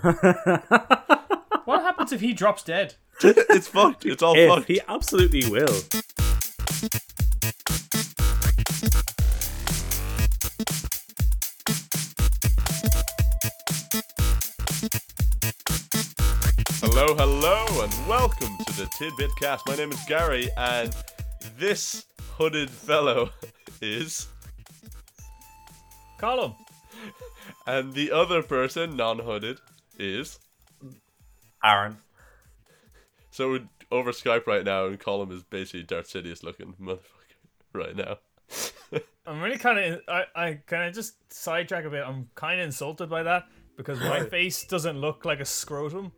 What happens if he drops dead? it's fucked. It's all if fucked. he absolutely will. Hello, hello, and welcome to the Tidbit Cast. My name is Gary, and this hooded fellow is, Colin. and the other person, non-hooded, is. Aaron. So we're over Skype right now, and Colin is basically Darth Sidious looking motherfucker right now. I'm really kind of. I, I kind of just sidetrack a bit. I'm kind of insulted by that because my face doesn't look like a scrotum.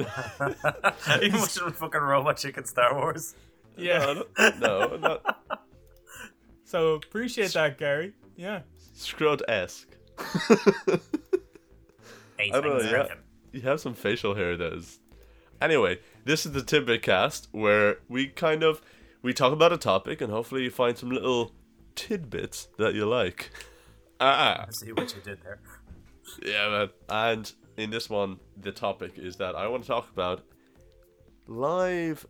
you must have fucking robot chicken Star Wars. Yeah. No, no, not So appreciate that, Gary. Yeah. scrod esque. Eight I don't know. Yeah, you have some facial hair that is. Anyway, this is the Tidbit Cast where we kind of we talk about a topic and hopefully you find some little tidbits that you like. Ah, I see what you did there. yeah, man. And in this one, the topic is that I want to talk about live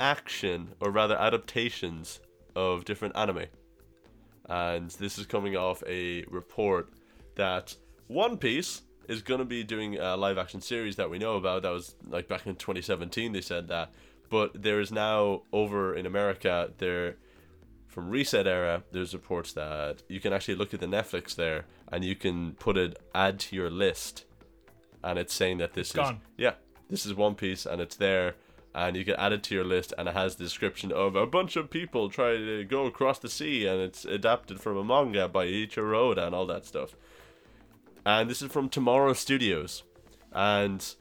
action, or rather adaptations of different anime. And this is coming off a report that One Piece is going to be doing a live action series that we know about. That was like back in 2017, they said that. But there is now over in America, there from ResetEra, there's reports that you can actually look at the Netflix there and you can put it add to your list. And it's saying that this is gone. yeah, this is One Piece and it's there and you can add it to your list and it has the description of a bunch of people trying to go across the sea and it's adapted from a manga by Eiichiro Oda and all that stuff. And this is from Tomorrow Studios. And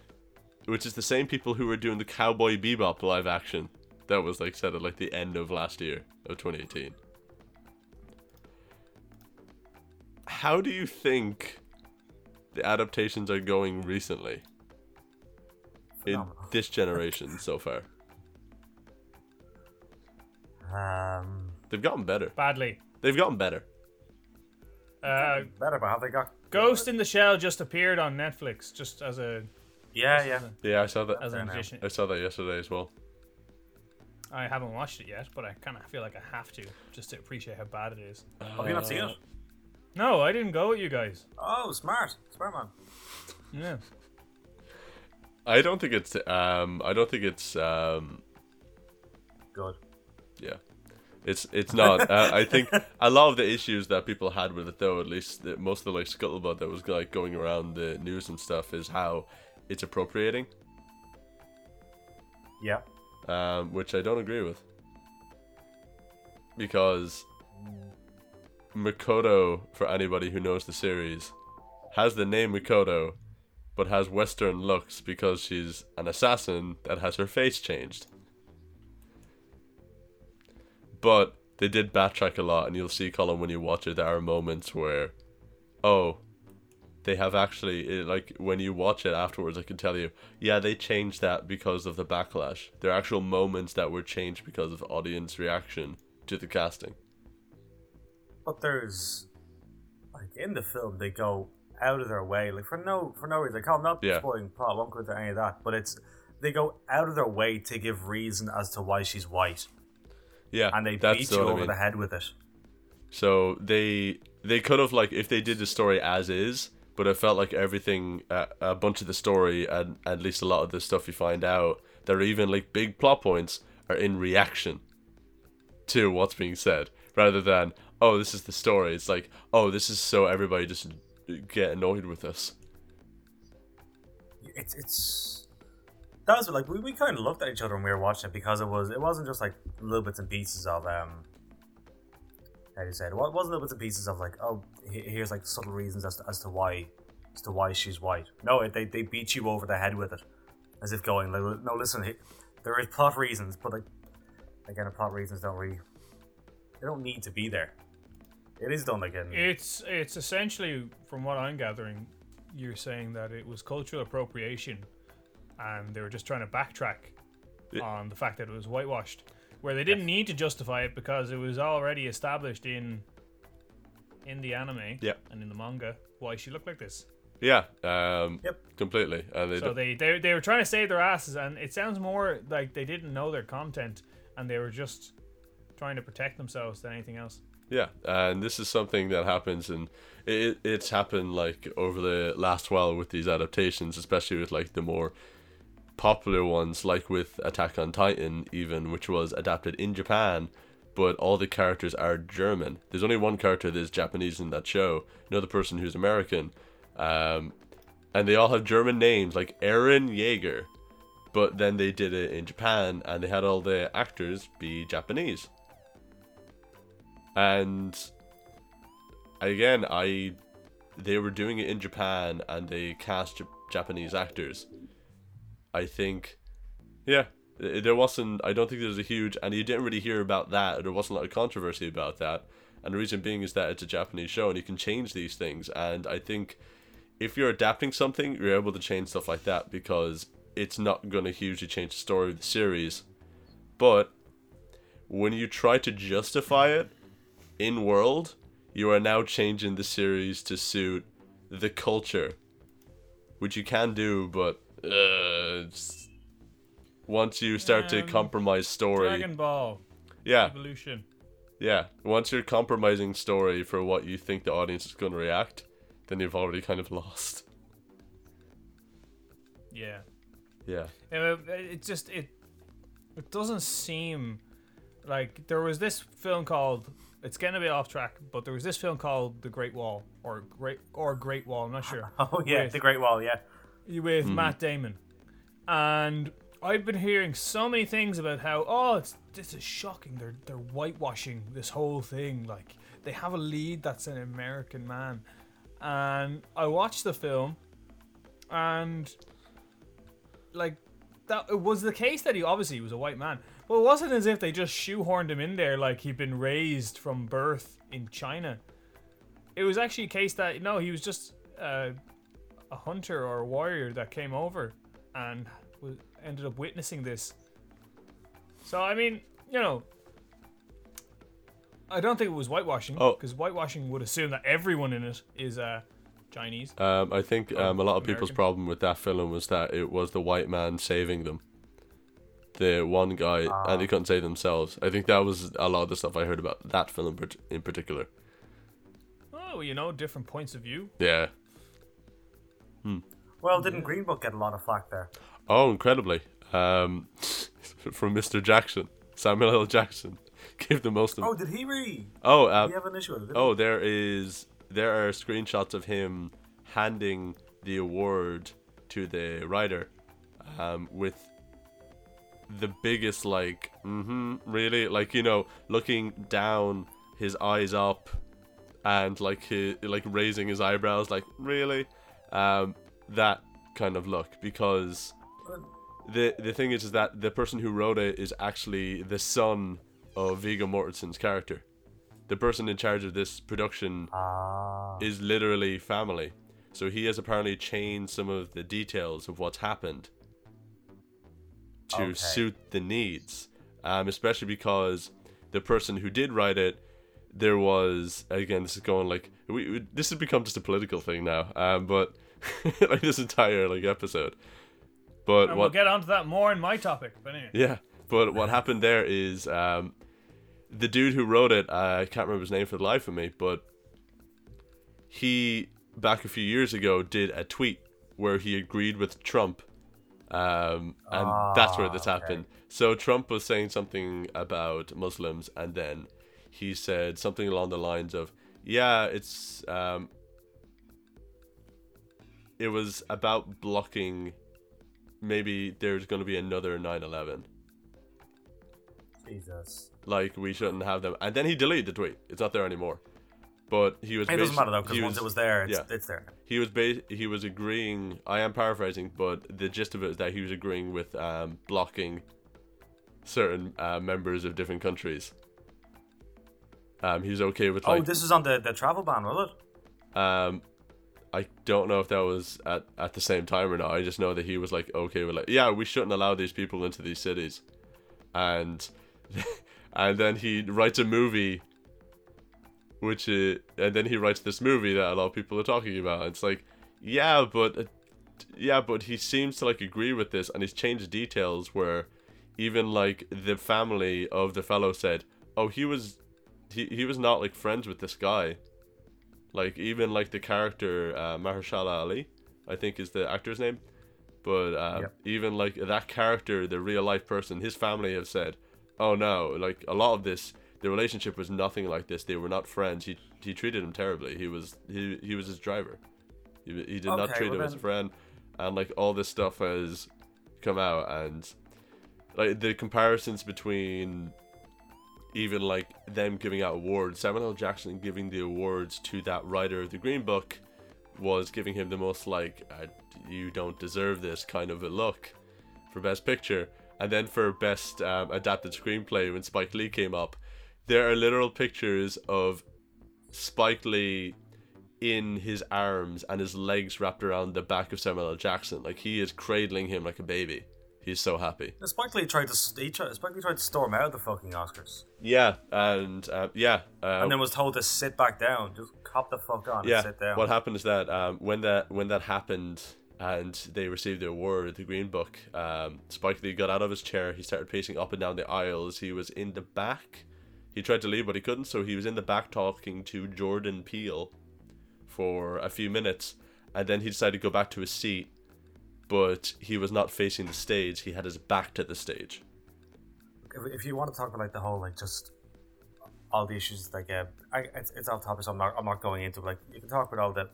which is the same people who were doing the Cowboy Bebop live action that was like set at like the end of last year of 2018. How do you think the adaptations are going recently in this generation so far? Um, They've gotten better. Badly. They've gotten better. Uh, better, but have they got? Ghost in the Shell just appeared on Netflix, just as a Yeah, yeah. Yeah, I saw that. as an Fair I saw that yesterday as well. I haven't watched it yet, but I kind of feel like I have to just to appreciate how bad it is. Have you not seen it? No, I didn't go with you guys. Oh, smart, smart man. Yeah. I don't think it's um I don't think it's um Good. It's it's not. uh, I think a lot of the issues that people had with it, though, at least the, most of the like scuttlebutt that was like going around the news and stuff, is how it's appropriating, Yeah. um, which I don't agree with. Because Makoto, for anybody who knows the series, has the name Makoto, but has Western looks because she's an assassin that has her face changed. But they did backtrack a lot, and you'll see, Colin, when you watch it, there are moments where, oh, they have actually, it, like, when you watch it afterwards, I can tell you, yeah, they changed that because of the backlash. There are actual moments that were changed because of audience reaction to the casting. But there's like in the film they go out of their way, like for no for no reason. Like, I'm not Yeah. spoiling plot, I won't go into any of that. But it's they go out of their way to give reason as to why she's white, Yeah, and they beat you what I over mean. the head with it. So they they could have like if they did the story as is, but it felt like everything, uh, a bunch of the story, and at least a lot of the stuff you find out, that are even like big plot points, are in reaction to what's being said, rather than oh this is the story. It's like oh this is so everybody just get annoyed with us. It's it's that was like we, we kind of looked at each other when we were watching it because it was it wasn't just like little bits and pieces of um how do you say it? Wasn't little bits and pieces of like oh here's like subtle reasons as to, as to why as to why she's white. No, they they beat you over the head with it, as if going like no listen there is plot reasons, but like again the plot reasons don't really they don't need to be there. It is done again. It's it's essentially, from what I'm gathering, you're saying that it was cultural appropriation, and they were just trying to backtrack Yeah. on the fact that it was whitewashed, where they didn't need to justify it because it was already established in in the anime Yeah. and in the manga why she looked like this. Yeah. Um, Yep. Completely. And they, So they, they they were trying to save their asses, and it sounds more like they didn't know their content, and they were just trying to protect themselves than anything else. Yeah, and this is something that happens, and it it's happened like over the last while with these adaptations, especially with like the more popular ones, like with Attack on Titan, even which was adapted in Japan, but all the characters are German. There's only one character that is Japanese in that show, another person who's American, um, and they all have German names like Eren Yeager, but then they did it in Japan, and they had all the actors be Japanese. And again i they were doing it in japan and they cast japanese actors i think yeah. there wasn't i don't think there's a huge and you didn't really hear about that there wasn't a lot of controversy about that. And the reason being is that it's a japanese show and you can change these things. And i think if you're adapting something you're able to change stuff like that because it's not going to hugely change the story of the series. But when you try to justify it in world, you are now changing the series to suit the culture, which you can do, but uh, it's- once you start to Um, compromise story, Dragon Ball yeah, Evolution. yeah, once you're compromising story for what you think the audience is going to react, then you've already kind of lost. Yeah. Yeah, Yeah, It just it it doesn't seem like there was this film called it's getting a bit off track, but there was this film called The Great Wall or Great or Great Wall, I'm not sure. Oh yeah, With- the Great Wall. Yeah. with Hmm. Matt Damon. And I've been hearing so many things about how oh it's this is shocking. They're they're whitewashing this whole thing. Like they have a lead that's an American man. And I watched the film and like that it was the case that he obviously was a white man. But it wasn't as if they just shoehorned him in there like he'd been raised from birth in China. It was actually a case that no, he was just uh, a hunter or a warrior that came over and ended up witnessing this. So I mean, you know, I don't think it was whitewashing Oh. because whitewashing would assume that everyone in it is uh, Chinese. um, I think um, a lot of people's American. problem with that film was that it was the white man saving them. The one guy, and they couldn't save themselves. I think that was a lot of the stuff I heard about that film part- in particular. Oh, you know, different points of view. Yeah. Hmm. Well, didn't Green Book get a lot of flack there? Oh, incredibly. Um, from Mr. Jackson, Samuel L. Jackson, gave the most. Of- Oh, did he really? oh, Did um, he have an issue with it? oh, there is there are screenshots of him handing the award to the writer, um, with the biggest like, mm-hmm, really, like you know, looking down, his eyes up, and like he like raising his eyebrows, like really, um, that kind of look because the the thing is, is that the person who wrote it is actually the son of Viggo Mortensen's character. The person in charge of this production Ah. is literally family. So he has apparently changed some of the details of what's happened to Okay. suit the needs. Um, especially because the person who did write it, there was again, this is going like we, we this has become just a political thing now. Um, but like this entire like episode. But And what we'll get onto that more in my topic. But anyway. yeah, but what happened there is um, the dude who wrote it, I can't remember his name for the life of me, but he back a few years ago did a tweet where he agreed with Trump, um, and that's where this Ah, okay. happened. So Trump was saying something about Muslims, and then he said something along the lines of, "Yeah, it's um, it was about blocking." Maybe there's going to be another 9/11 Jesus. like we shouldn't have them. And then he deleted the tweet. It's not there anymore. But he was. It doesn't matter though, because once it was there, it's, yeah. it's there. He was ba- he was agreeing. I am paraphrasing, but the gist of it is that he was agreeing with um, blocking certain uh, members of different countries. Um, he's okay with like. oh, this is on the, the travel ban, was it? um, I don't know if that was at, at the same time or not. I just know that he was like okay with like yeah we shouldn't allow these people into these cities, and and then he writes a movie. Which uh, and then he writes this movie that a lot of people are talking about. It's like Yeah, but uh, yeah, but he seems to like agree with this, and he's changed details where even like the family of the fellow said, "Oh, he was, he he was not like friends with this guy." Like even like the character uh, Mahershala Ali, I think is the actor's name, but uh, Yep. even like that character, the real life person, his family have said, "Oh no, like a lot of this." The relationship was nothing like this. They were not friends. He he treated him terribly. He was he he was his driver. He, he did not treat well him as a friend, and like all this stuff has come out, and like the comparisons between even like them giving out awards, Samuel L. Jackson giving the awards to that writer of the Green Book was giving him the most like you don't deserve this kind of a look for best picture, and then for best um, adapted screenplay when Spike Lee came up, there are literal pictures of Spike Lee in his arms and his legs wrapped around the back of Samuel L. Jackson, like he is cradling him like a baby. He's so happy. Spike Lee tried to he tried, Spike Lee tried to storm out of the fucking Oscars, Yeah, and uh, yeah, uh, and then was told to sit back down, just cop the fuck on yeah. and sit down. What happened is that um, when that when that happened and they received the award, the Green Book, um, Spike Lee got out of his chair. He started pacing up and down the aisles. He was in the back. He tried to leave, but he couldn't. So he was in the back talking to Jordan Peele for a few minutes, and then he decided to go back to his seat. But he was not facing the stage. He had his back to the stage. if, if you want to talk about like the whole like just all the issues like uh, I, it's, it's off topic so I'm not I'm not going into like you can talk about all the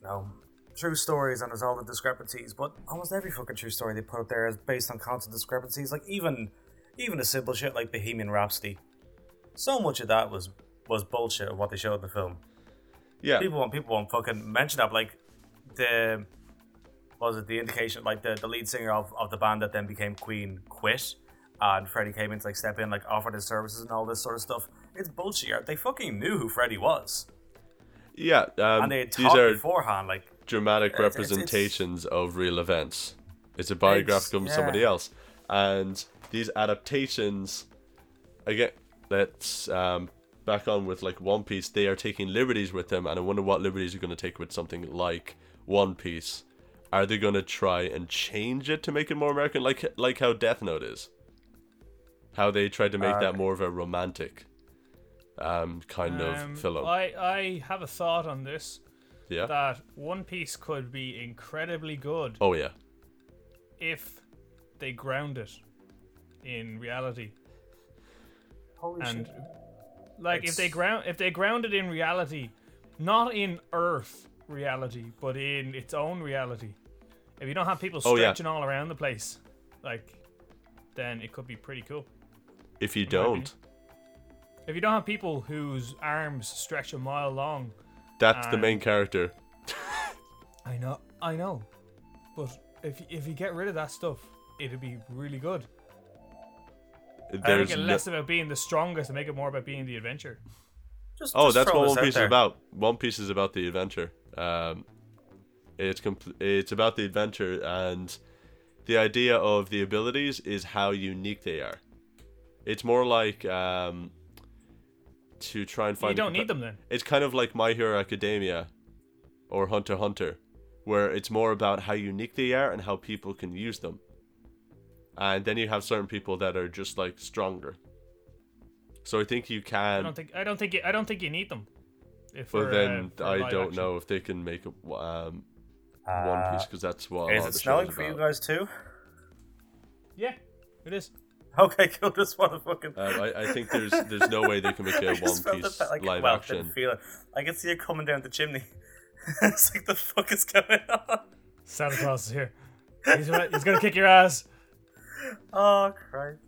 you know true stories and there's all the discrepancies but almost every fucking true story they put up there is based on constant discrepancies like even even a simple shit like Bohemian Rhapsody so much of that was was bullshit of what they showed in the film Yeah, people won't people won't fucking mention that but, like the was it the indication like the, the lead singer of, of the band that then became Queen quit and Freddie came in to like step in like offered his services and all this sort of stuff it's bullshit they fucking knew who Freddie was yeah. Um, and they had these are beforehand like dramatic It's- it's- it's- representations of real events. It's a biographical of somebody else, and these adaptations, again, let's um, back on with like One Piece. They are taking liberties with them, and I wonder what liberties you're going to take with something like One Piece. Are they going to try and change it to make it more American, like like how Death Note is? How they tried to make Uh, that more of a romantic um, kind Um, of film. I, I have a thought on this yeah. that One Piece could be incredibly good oh yeah. if they ground it in reality. holy And shit like if they ground if they ground it in reality, not in Earth reality, but in its own reality. If you don't have people Oh, yeah. stretching all around the place, like then it could be pretty cool. If you don't, If you don't have people whose arms stretch a mile long, that's the Um, main character. I know, I know, but if if you get rid of that stuff, it'd be really good. I There's make it no- less about being the strongest and make it more about being the adventure. just, oh, just that's throw what this One out Piece there. is about. One Piece is about the adventure. Um, it's compl- it's about the adventure and the idea of the abilities is how unique they are. It's more like um, to try and find. You don't compa- need them then. It's kind of like My Hero Academia or Hunter Hunter, where it's more about how unique they are and how people can use them. And then you have certain people that are just like stronger. So I think you can. I don't think I don't think you, I don't think you need them. If But then uh, I don't action. know if they can make a um, Uh, One Piece because that's what a is lot it of the snowing for you guys too Yeah, it is. okay cool just want to fucking Um, I, I think there's there's no way they can make a I One Piece it, like, live well, action. Feel it. I can see it coming down the chimney. it's like the fuck is going on? Santa Claus is here. He's, gonna- he's gonna kick your ass. Oh Christ!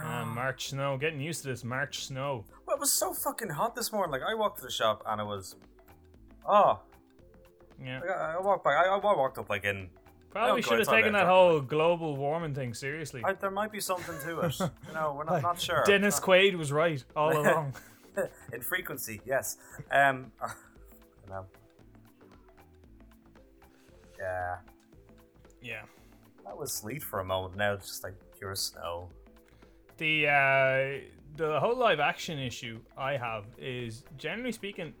Uh, March snow. Getting used to this March snow. Was so fucking hot this morning. Like I walked to the shop and it was, oh, Yeah. like, I, I walked by. I, I walked up like in. Probably should have taken that whole global warming thing seriously. I, there might be something to it. you know, we're not, not sure. Dennis Uh, Quaid was right all along. in frequency, yes. Um, you know. Yeah, yeah. that was sleet for a moment. Now it's just like pure snow. The uh, the whole live action issue I have is generally speaking,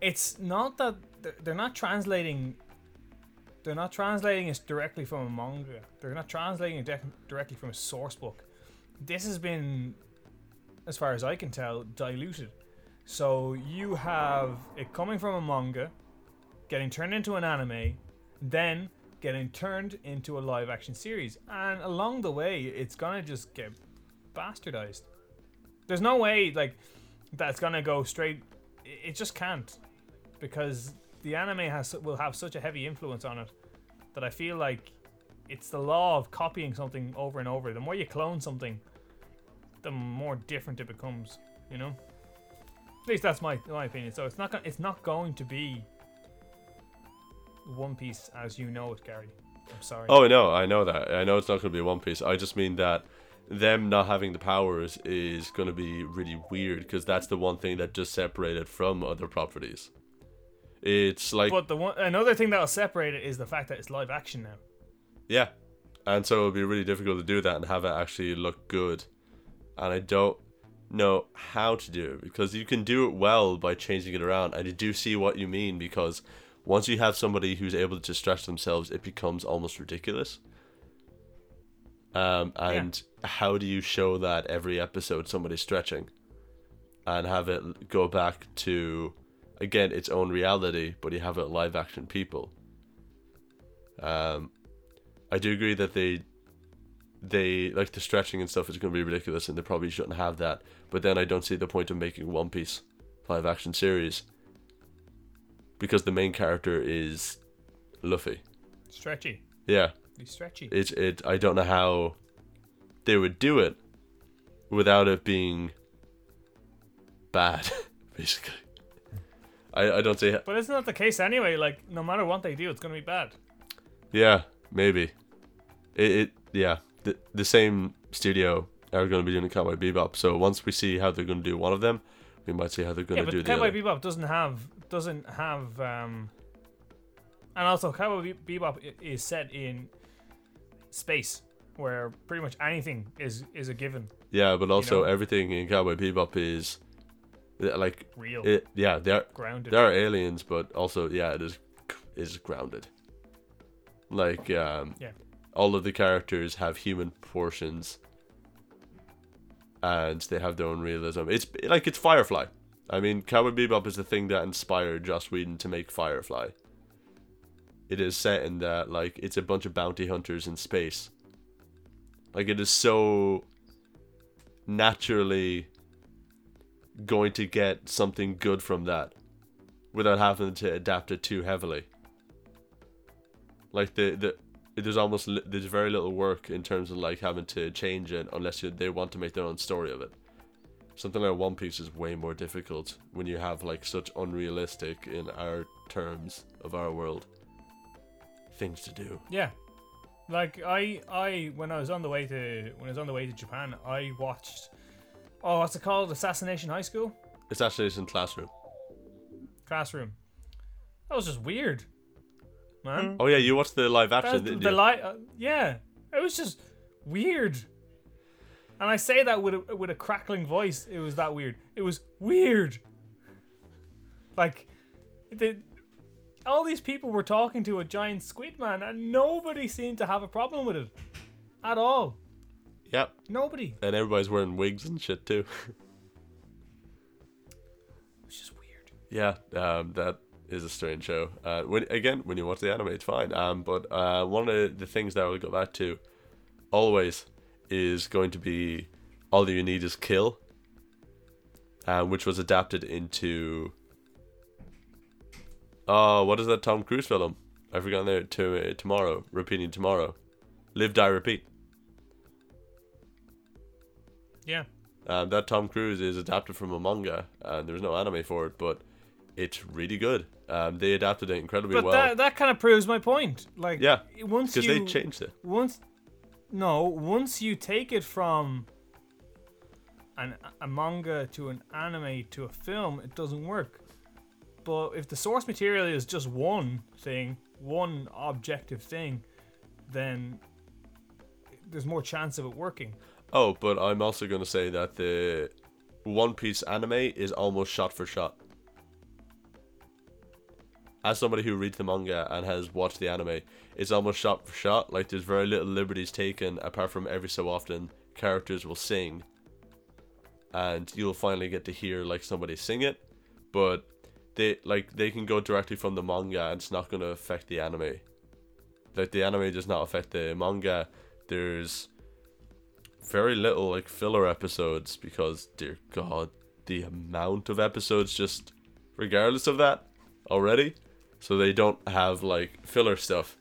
it's not that they're, not translating. They're not translating it directly from a manga. They're not translating it directly from a source book. This has been, as far as I can tell, diluted. So you have it coming from a manga, getting turned into an anime, then getting turned into a live action series. And along the way, it's gonna just get bastardized. There's no way like that's gonna go straight. It just can't because the anime has will have such a heavy influence on it that I feel like it's the law of copying something over and over. The more you clone something, the more different it becomes. You know. At least that's my my opinion. So it's not gonna, it's not going to be One Piece as you know it, Gary. I'm sorry. Oh, no, I know that. I know it's not going to be One Piece. I just mean that them not having the powers is going to be really weird because that's the one thing that just separated from other properties. It's like but the one another thing that'll separate it is the fact that it's live action now. yeah, and so it'll be really difficult to do that and have it actually look good. And I don't know how to do it because you can do it well by changing it around. And I do see what you mean because once you have somebody who's able to stretch themselves, it becomes almost ridiculous. Um, and how do you show that every episode somebody's stretching and have it go back to again its own reality, but you have it live action people? Um, I do agree that they they like the stretching and stuff is going to be ridiculous, and they probably shouldn't have that. But then I don't see the point of making One Piece live action series because the main character is Luffy. Stretchy. Yeah, He's stretchy. it's it. I don't know how they would do it without it being bad, basically. I I don't see. How, But isn't that the case anyway? Like, no matter what they do, it's going to be bad. yeah, maybe. It, it yeah. The the same studio are going to be doing Cowboy Bebop. So once we see how they're going to do one of them, we might see how they're going Yeah, to do but the Cowboy other. Bebop doesn't have doesn't have um, and also Cowboy Be- Bebop is set in space where pretty much anything is is a given, Yeah, but also know? everything in Cowboy Bebop is uh, like real, it. Yeah, they're grounded. there are aliens, but also yeah, it is is grounded. Like um, Yeah. all of the characters have human proportions, and they have their own realism. It's like it's Firefly. I mean, Cowboy Bebop is the thing that inspired Joss Whedon to make Firefly. It is set in that like it's a bunch of bounty hunters in space. Like it is so naturally going to get something good from that without having to adapt it too heavily. Like the the there's almost there's very little work in terms of like having to change it unless you, they want to make their own story of it. Something like One Piece is way more difficult when you have like such unrealistic in our terms of our world things to do. Yeah. Like I I when I was on the way to when I was on the way to Japan, I watched oh what's it called? Assassination High School? It's actually classroom. Classroom. That was just weird. Man. Oh yeah, you watched the live action, That's didn't the you? li- uh, yeah. It was just weird. And I say that with a with a crackling voice. It was that weird. It was weird. Like the all these people were talking to a giant squid man and nobody seemed to have a problem with it. At all. yep. Nobody. And everybody's wearing wigs and shit too. It's just weird. Yeah, um, that is a strange show. Uh, when again, when you watch the anime, it's fine. Um, but uh, one of the things that I will go back to always is going to be all you need is kill, um, which was adapted into. Oh, what is that Tom Cruise film? I forgot there. To uh, tomorrow, repeating tomorrow, live, die, repeat. Yeah. Um, that Tom Cruise is adapted from a manga, and there's no anime for it, but it's really good. Um, they adapted it incredibly But well. that that kind of proves my point. Like Yeah, once because they changed it. once no once you take it from an a manga to an anime to a film it doesn't work but if the source material is just one thing one objective thing then there's more chance of it working Oh, but I'm also going to say that the One Piece anime is almost shot for shot. as somebody who reads the manga and has watched the anime, it's almost shot for shot. Like there's very little liberties taken, apart from every so often characters will sing, and you'll finally get to hear like somebody sing it, but they like they can go directly from the manga and it's not gonna affect the anime. Like the anime does not affect the manga. There's very little like filler episodes because dear god, the amount of episodes just regardless of that already. So they don't have like filler stuff.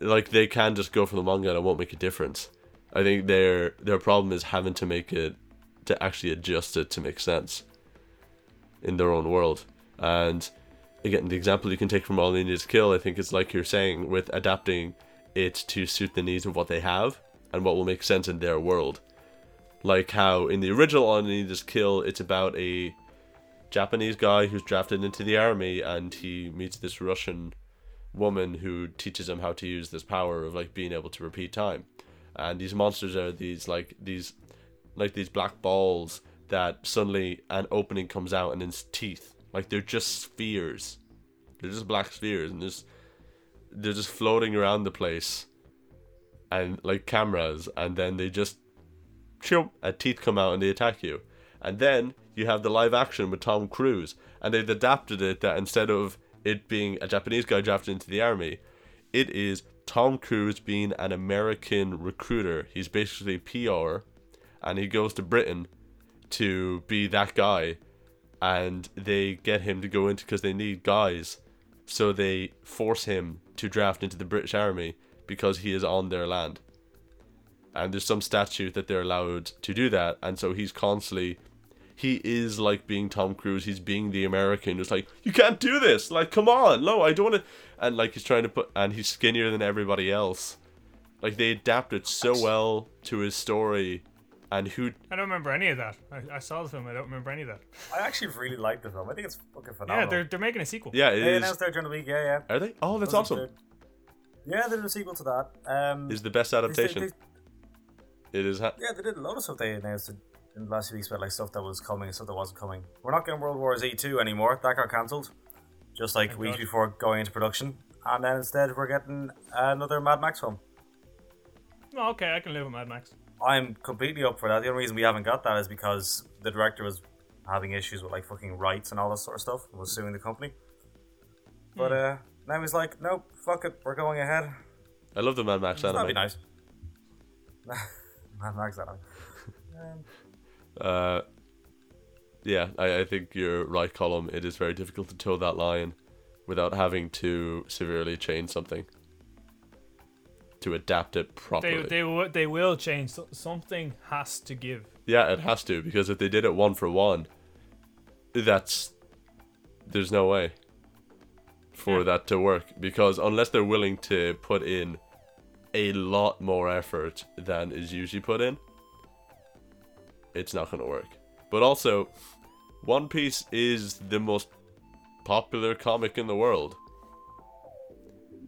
Like they can just go from the manga and it won't make a difference. I think their their problem is having to make it to actually adjust it to make sense in their own world. And again, the example you can take from All Is Kill, I think it's like you're saying with adapting it to suit the needs of what they have and what will make sense in their world. Like how in the original All Is Kill, it's about a Japanese guy who's drafted into the army and he meets this Russian woman who teaches him how to use this power of like being able to repeat time. And these monsters are these like these like these black balls that suddenly an opening comes out and it's teeth. Like they're just spheres. They're just black spheres and just they're just floating around the place and like cameras and then they just choop, a teeth come out and they attack you. And then you have the live action with Tom Cruise and they've adapted it that instead of it being a Japanese guy drafted into the army, it is Tom Cruise being an American recruiter. He's basically PR and he goes to Britain to be that guy and they get him to go into because they need guys. So they force him to draft into the british army because he is on their land. And there's some statute that they're allowed to do that and so he's constantly he is like being tom cruise he's being the american just like you can't do this like come on no i don't want to and like he's trying to put and he's skinnier than everybody else. Like they adapted so well to his story and who I don't remember any of that. I, I saw the film. I don't remember any of that. I actually really like the film. I think it's fucking phenomenal. Yeah, they're they're making a sequel. yeah it They is announced there during the week. Yeah, yeah. are they oh that's Wasn't awesome good. Yeah, they did a sequel to that. Um, is the best they- adaptation they- it is ha- yeah, they did a lot of stuff they announced in in the last few weeks about like stuff that was coming and stuff that wasn't coming. We're not getting World War Z two anymore. That got cancelled, just like Thank weeks God. before going into production. And then instead, we're getting another Mad Max film. Oh, okay, I can live with Mad Max. I'm completely up for that. The only reason we haven't got that is because the director was having issues with like fucking rights and all this sort of stuff and was suing the company. But uh, now he's like, nope, fuck it, we're going ahead. I love the Mad Max That'd be nice. Mad Max anime. Um, Uh, yeah, I, I think you're right, Colin. It is very difficult to toe that line without having to severely change something to adapt it properly. they will they will change. So- Something has to give. yeah, it has to because if they did it one for one, that's there's no way for Yeah. that to work because unless they're willing to put in a lot more effort than is usually put in, it's not going to work. But also, One Piece is the most popular comic in the world.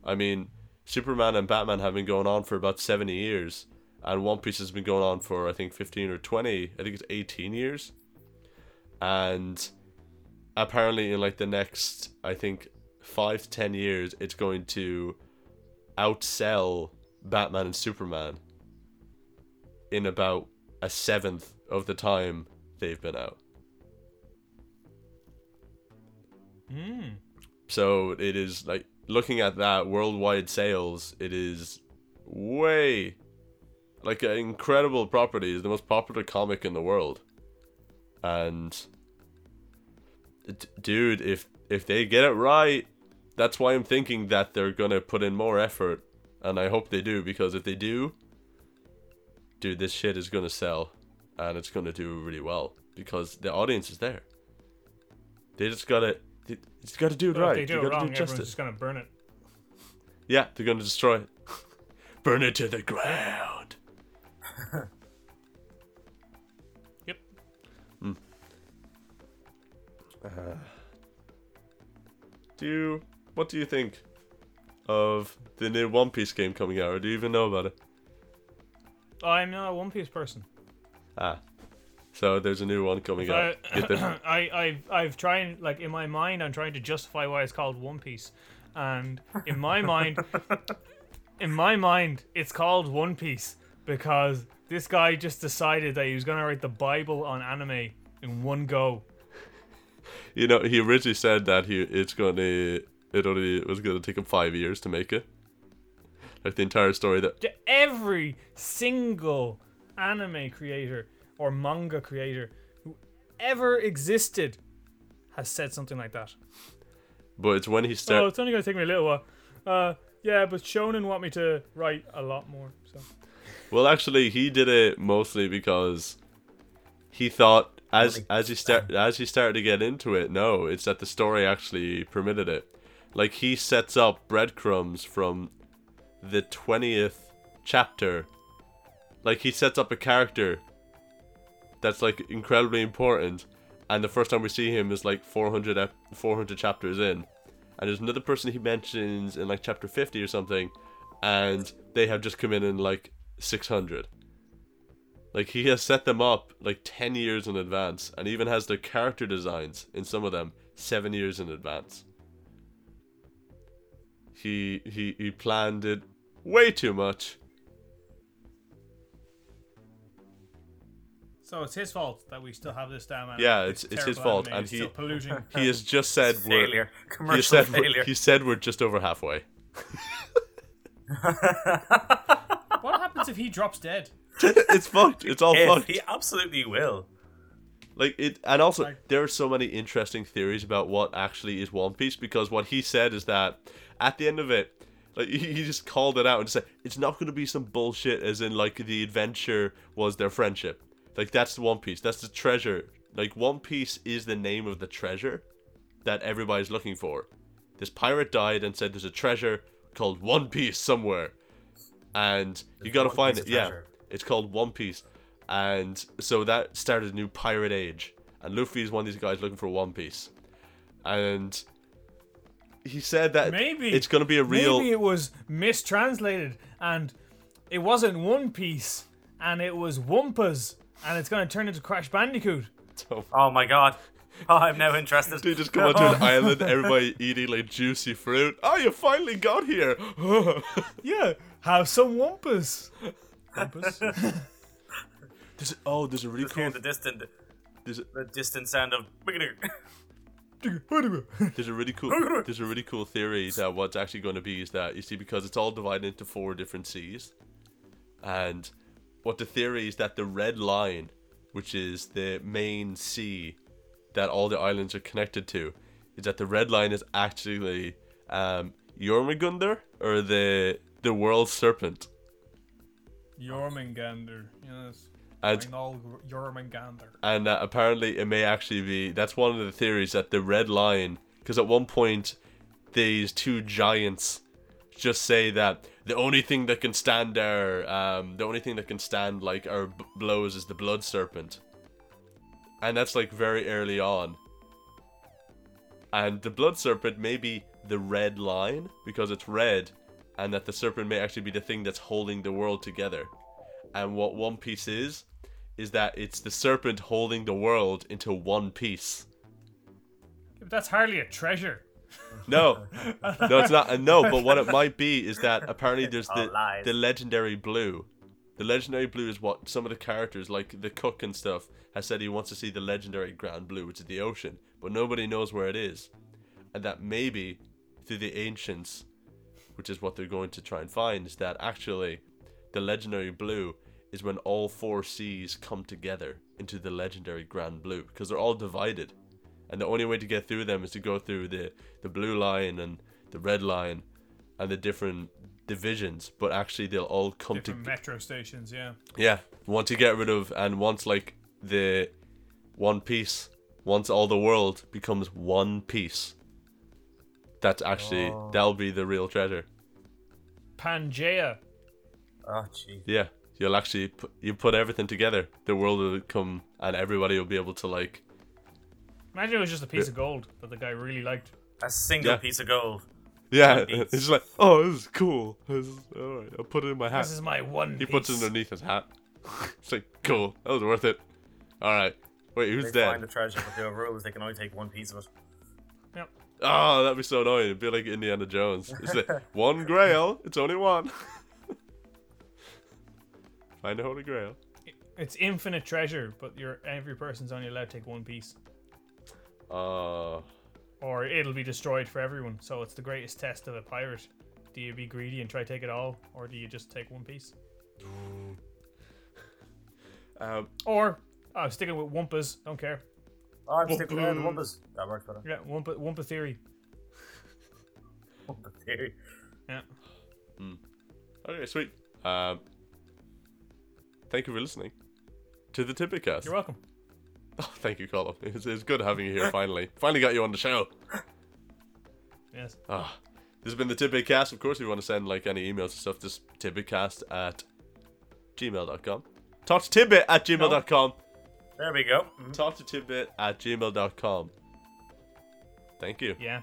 I mean, Superman and Batman have been going on for about 70 years, and One Piece has been going on for, I think, 15 or 20, I think it's 18 years. And apparently, in like the next, I think, 5 to 10 years, it's going to outsell Batman and Superman in about a seventh of the time they've been out. Mm. So it is like looking at that worldwide sales, it is way like an incredible property. Is the most popular comic in the world, and d- dude, if if they get it right, that's why I'm thinking that they're gonna put in more effort, and I hope they do because if they do, dude, this shit is gonna sell, and it's gonna do really well because the audience is there. They just gotta, they just gotta do it But if right. they do it gotta wrong, do everyone's justice. just gonna burn it. Yeah, they're gonna destroy it. Burn it to the ground. Yep. Uh, do you, what do you think of the new One Piece game coming out, or do you even know about it? I'm not a One Piece person. Ah, So there's a new one coming out. I, I've, I've trying like in my mind, I'm trying to justify why it's called One Piece, and in my mind, in my mind, it's called One Piece because this guy just decided that he was gonna write the Bible on anime in one go. You know, he originally said that he it's gonna it only was gonna take him five years to make it. Like the entire story that Every single anime creator or manga creator who ever existed has said something like that. but it's when he started. Oh, it's only gonna take me a little while. Uh, yeah, but Shonen want me to write a lot more. So Well, actually, he did it mostly because he thought as as he start as he started to get into it. No, it's that the story actually permitted it. Like he sets up breadcrumbs from the twentieth chapter. Like he sets up a character that's like incredibly important, and the first time we see him is like 400, ep- 400 chapters in, and there's another person he mentions in like chapter fifty or something, and they have just come in in like 600. Like he has set them up like 10 years in advance and even has their character designs in some of them 7 years in advance. He he he planned it way too much. So it's his fault that we still have this damn anime. Yeah, it's- This it's his fault, anime and is he- polluting. He has just said we're failure. he Commercial said we're, he said we're just over halfway. what happens if he drops dead? it's fucked. It's all if fucked. he absolutely will. Like it, and also Like- there are so many interesting theories about what actually is One Piece because what he said is that at the end of it, like he, he just called it out and said it's not going to be some bullshit as in like the adventure was their friendship. Like that's the One Piece. That's the treasure. Like One Piece is the name of the treasure that everybody's looking for. This pirate died and said there's a treasure called One Piece somewhere, and you got to find it. Yeah, it's called One Piece, and so that started a new pirate age. And Luffy is one of these guys looking for One Piece, and he said that Maybe it's going to be a real. Maybe it was mistranslated and it wasn't One Piece and it was Wumpas and it's going to turn into Crash Bandicoot. Oh my god. Oh, I'm now interested. They just come onto an island, everybody eating like juicy fruit. Oh, you finally got here! Yeah, have some Wumpas. Wumpas? There's, oh, there's a really Just cool. hear the distant, There's a, the distant sound of. there's a really cool. There's a really cool theory that what's actually going to be is that you see because it's all divided into four different seas, and what the theory is that the red line, which is the main sea that all the islands are connected to, is that the red line is actually um, Jormungandr or the the world serpent. Jormungandr. Yes. And Jormungandr. and uh, apparently it may actually be that's one of the theories that the red line because at one point these two giants just say that the only thing that can stand our um the only thing that can stand like our b- blows is the blood serpent. And that's like very early on. And the blood serpent may be the red line because it's red and that the serpent may actually be the thing that's holding the world together. And what one piece is is that it's the serpent holding the world into one piece. That's hardly a treasure. No. No it's not. No but what it might be is that apparently there's the lies. the legendary blue. The legendary blue is what some of the characters like the cook and stuff has said he wants to see the legendary grand blue which is the ocean. But nobody knows where it is. And that maybe through the ancients which is what they're going to try and find is that actually the legendary blue is when all four seas come together into the legendary grand blue because they're all divided and the only way to get through them is to go through the the blue line and the red line and the different divisions but actually they'll all come Different together metro stations, yeah. yeah once you get rid of and once like the one piece once all the world becomes one piece that's actually Oh. that'll be the real treasure Pangea. Oh, gee. yeah you'll actually put, you put everything together the world will come and everybody will be able to like Imagine it was just a piece of gold that the guy really liked. A single Yeah. piece of gold. yeah One it's just like oh this is cool this is, all right i'll put it in my hat This is my one he piece. puts it underneath his hat it's like cool that was worth it All right. Wait, who's they dead? find the treasure, but the rule is they can only take one piece of it. Yep. Oh, that'd be so annoying. It'd be like Indiana Jones. It's like one grail. It's only one. Find the Holy Grail. It's infinite treasure, but you're every person's only allowed to take one piece, Uh, or it'll be destroyed for everyone. So it's the greatest test of a pirate. Do you be greedy and try to take it all, or do you just take one piece? um, Or oh, sticking with Wumpas, don't care. Oh, I'm sticking with the Wumpus. That works better. Yeah, Wumpa Wumpa theory. Wumpa theory. Yeah. okay, sweet. Um, thank you for listening to the Tidbitcast. You're welcome. Oh, thank you, Colin. It's, it's good having you here finally. finally got you on the show. Yes. Ah, this has been the Tidbit Cast. Of course, if you want to send like any emails and stuff, just tidbitcast at gmail.com. Talk to tidbit at gmail.com. There we go. Mhm. Talk to tidbit at gmail.com. Thank you. Yeah.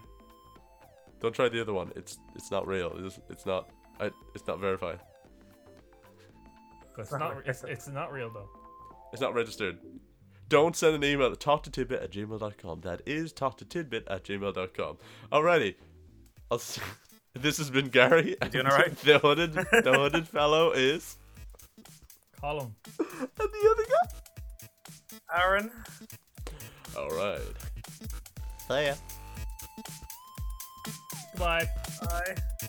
Don't try the other one. It's it's not real. It's, it's not. I, it's not verified. But it's not. It's, it's not real though. It's not registered. Don't send an email to talk to tidbit at gmail.com. That is talk to tidbit at gmail.com. Alrighty. I'll s- this has been Gary. doing all right? The hooded, the hooded fellow is. Colin. And the other guy. Aaron. Alright. See ya. Goodbye. Bye.